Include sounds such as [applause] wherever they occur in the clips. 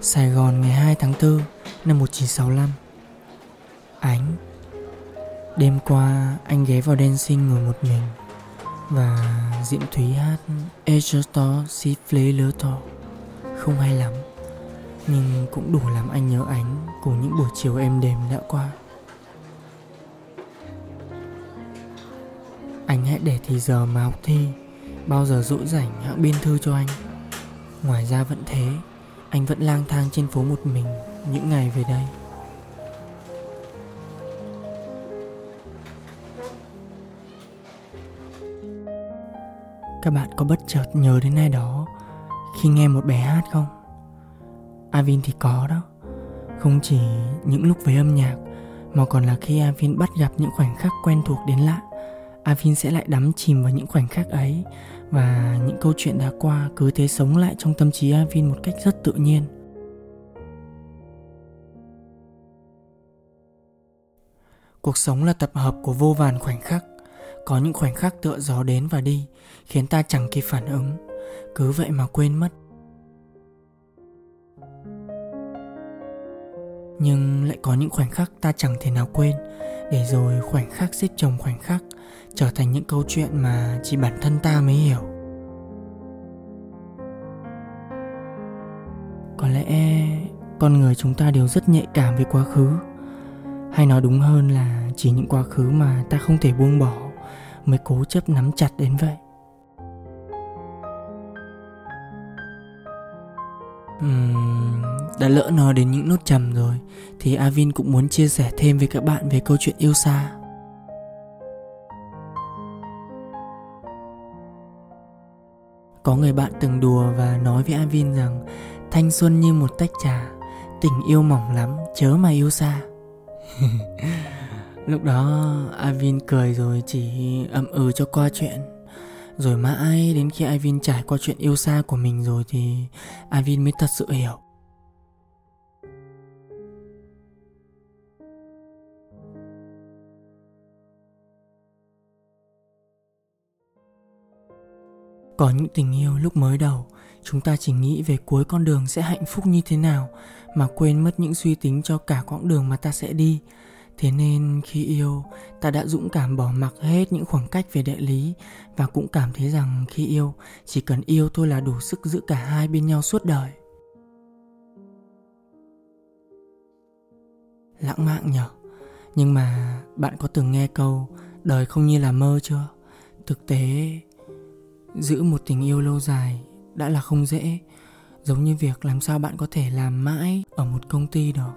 Sài Gòn ngày 2 tháng 4 năm 1965 Ánh. Đêm qua anh ghé vào dancing ngồi một mình Và Diệm Thúy hát "Ejerto si flé lơ to Không hay lắm, Nhưng cũng đủ làm anh nhớ ánh Cùng những buổi chiều êm đềm đã qua. Anh hãy để thì giờ mà học thi, Bao giờ rỗi rảnh hãng biên thư cho anh. Ngoài ra vẫn thế anh vẫn lang thang trên phố một mình những ngày về đây. Các bạn có bất chợt nhớ đến ai đó khi nghe một bài hát không? Avin thì có đó. Không chỉ những lúc với âm nhạc, mà còn là khi avin bắt gặp những khoảnh khắc quen thuộc đến lạ, avin sẽ lại đắm chìm vào những khoảnh khắc ấy và những câu chuyện đã qua cứ thế sống lại trong tâm trí Avin một cách rất tự nhiên. Cuộc sống là tập hợp của vô vàn khoảnh khắc, có những khoảnh khắc tựa gió đến và đi, khiến ta chẳng kịp phản ứng, cứ vậy mà quên mất. Nhưng lại có những khoảnh khắc ta chẳng thể nào quên, để rồi khoảnh khắc xếp chồng khoảnh khắc trở thành những câu chuyện mà chỉ bản thân ta mới hiểu. Có lẽ con người chúng ta đều rất nhạy cảm với quá khứ. Hay nói đúng hơn là chỉ những quá khứ mà ta không thể buông bỏ mới cố chấp nắm chặt đến vậy. Uhm, đã lỡ nói đến những nốt trầm rồi, thì Avin cũng muốn chia sẻ thêm với các bạn về câu chuyện yêu xa. Có người bạn từng đùa và nói với Avin rằng, Thanh xuân như một tách trà, Tình yêu mỏng lắm, chớ mà yêu xa. [laughs] Lúc đó, Avin cười rồi chỉ ậm ừ cho qua chuyện. Rồi mãi đến khi Avin trải qua chuyện yêu xa của mình rồi thì Avin mới thật sự hiểu. Có những tình yêu lúc mới đầu. Chúng ta chỉ nghĩ về cuối con đường sẽ hạnh phúc như thế nào Mà quên mất những suy tính cho cả quãng đường mà ta sẽ đi. Thế nên khi yêu, ta đã dũng cảm bỏ mặc hết những khoảng cách về địa lý Và cũng cảm thấy rằng khi yêu, chỉ cần yêu thôi là đủ sức giữ cả hai bên nhau suốt đời. Lãng mạn nhở? Nhưng mà bạn có từng nghe câu Đời không như là mơ chưa? Thực tế giữ một tình yêu lâu dài đã là không dễ. Giống như việc làm sao bạn có thể làm mãi ở một công ty đó,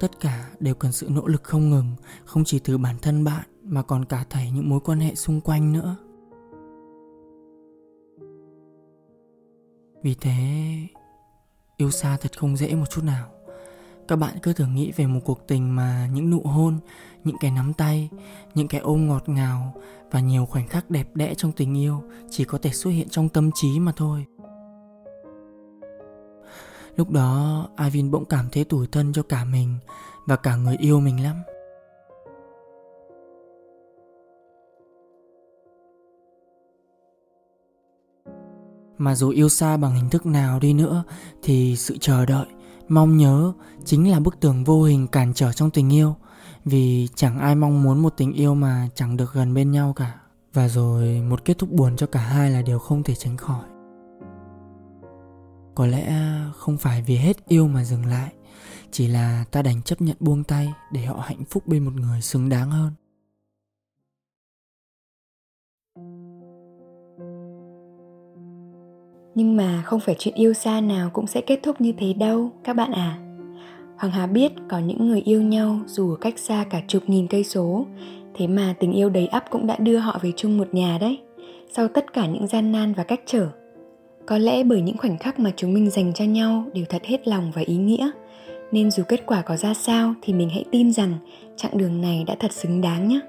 tất cả đều cần sự nỗ lực không ngừng không chỉ từ bản thân bạn mà còn cả thảy những mối quan hệ xung quanh nữa. Vì thế yêu xa thật không dễ một chút nào các bạn cứ thử nghĩ về một cuộc tình mà những nụ hôn, những cái nắm tay, những cái ôm ngọt ngào và nhiều khoảnh khắc đẹp đẽ trong tình yêu chỉ có thể xuất hiện trong tâm trí mà thôi. Lúc đó Ivin bỗng cảm thấy tủi thân cho cả mình và cả người yêu mình lắm. Mà dù yêu xa bằng hình thức nào đi nữa thì sự chờ đợi mong nhớ chính là bức tường vô hình cản trở trong tình yêu, vì chẳng ai mong muốn một tình yêu mà chẳng được gần bên nhau cả. Và rồi một kết thúc buồn cho cả hai là điều không thể tránh khỏi. Có lẽ không phải vì hết yêu mà dừng lại, chỉ là ta đành chấp nhận buông tay để họ hạnh phúc bên một người xứng đáng hơn. Nhưng mà không phải chuyện yêu xa nào cũng sẽ kết thúc như thế đâu, các bạn à Hoàng Hà biết có những người yêu nhau dù ở cách xa cả chục nghìn cây số. Thế mà tình yêu đầy ắp cũng đã đưa họ về chung một nhà đấy, sau tất cả những gian nan và cách trở. Có lẽ bởi những khoảnh khắc mà chúng mình dành cho nhau đều thật hết lòng và ý nghĩa. Nên dù kết quả có ra sao thì mình hãy tin rằng chặng đường này đã thật xứng đáng nhé.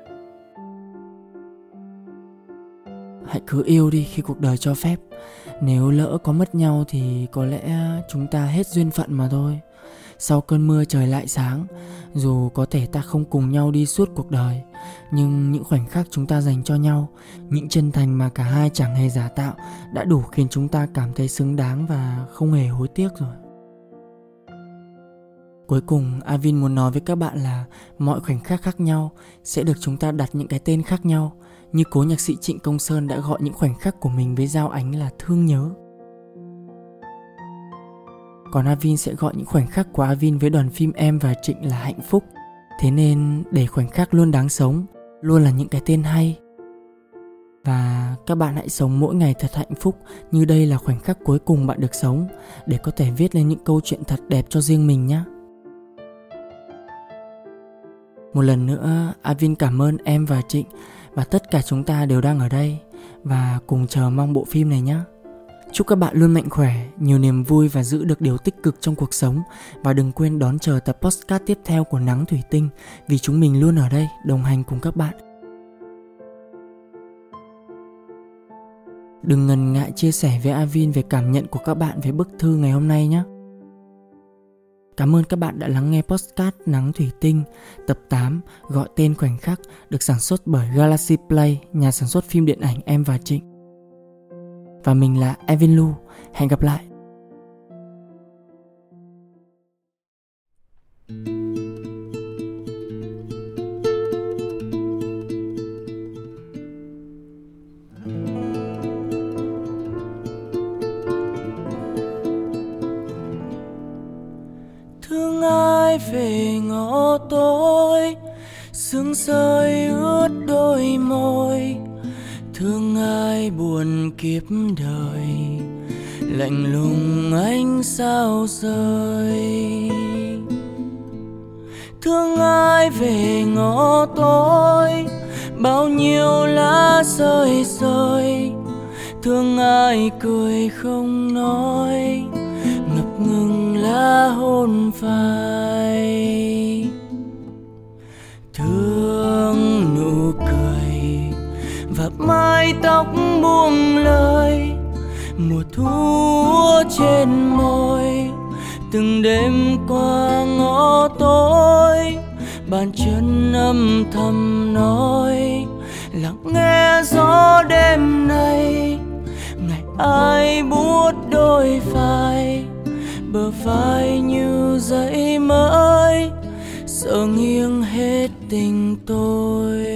Hãy cứ yêu đi khi cuộc đời cho phép. Nếu lỡ có mất nhau thì có lẽ chúng ta hết duyên phận mà thôi. Sau cơn mưa trời lại sáng dù có thể ta không cùng nhau đi suốt cuộc đời nhưng những khoảnh khắc chúng ta dành cho nhau những chân thành mà cả hai chẳng hề giả tạo đã đủ khiến chúng ta cảm thấy xứng đáng và không hề hối tiếc rồi. Cuối cùng, Avin muốn nói với các bạn là mọi khoảnh khắc khác nhau sẽ được chúng ta đặt những cái tên khác nhau như cố nhạc sĩ Trịnh Công Sơn đã gọi những khoảnh khắc của mình với Giao Ánh là thương nhớ. Còn Avin sẽ gọi những khoảnh khắc của Avin với đoàn phim Em và Trịnh là hạnh phúc. Thế nên để khoảnh khắc luôn đáng sống, luôn là những cái tên hay. Và các bạn hãy sống mỗi ngày thật hạnh phúc như đây là khoảnh khắc cuối cùng bạn được sống để có thể viết lên những câu chuyện thật đẹp cho riêng mình nhé. Một lần nữa, Avin cảm ơn em và Trịnh và tất cả chúng ta đều đang ở đây và cùng chờ mong bộ phim này nhé. Chúc các bạn luôn mạnh khỏe, nhiều niềm vui và giữ được điều tích cực trong cuộc sống và đừng quên đón chờ tập postcard tiếp theo của Nắng Thủy Tinh vì chúng mình luôn ở đây đồng hành cùng các bạn. Đừng ngần ngại chia sẻ với Avin về cảm nhận của các bạn về bức thư ngày hôm nay nhé. Cảm ơn các bạn đã lắng nghe postcard Nắng Thủy Tinh tập 8 gọi tên khoảnh khắc được sản xuất bởi Galaxy Play, nhà sản xuất phim điện ảnh Em và Trịnh. Và mình là Evin Lu, hẹn gặp lại. Về ngõ tối, sương rơi ướt đôi môi. Thương ai buồn kiếp đời, lạnh lùng anh sao rơi? Thương ai về ngõ tối, bao nhiêu lá rơi rơi. Thương ai cười không nói, ngập ngừng đã hôn phai. Thương nụ cười và mái tóc buông lời mùa thu trên môi, từng đêm qua ngõ tối bàn chân âm thầm nói, lặng nghe gió đêm nay, ngày ai buốt đôi vai bờ vai như dãy mới sợ nghiêng hết tình tôi.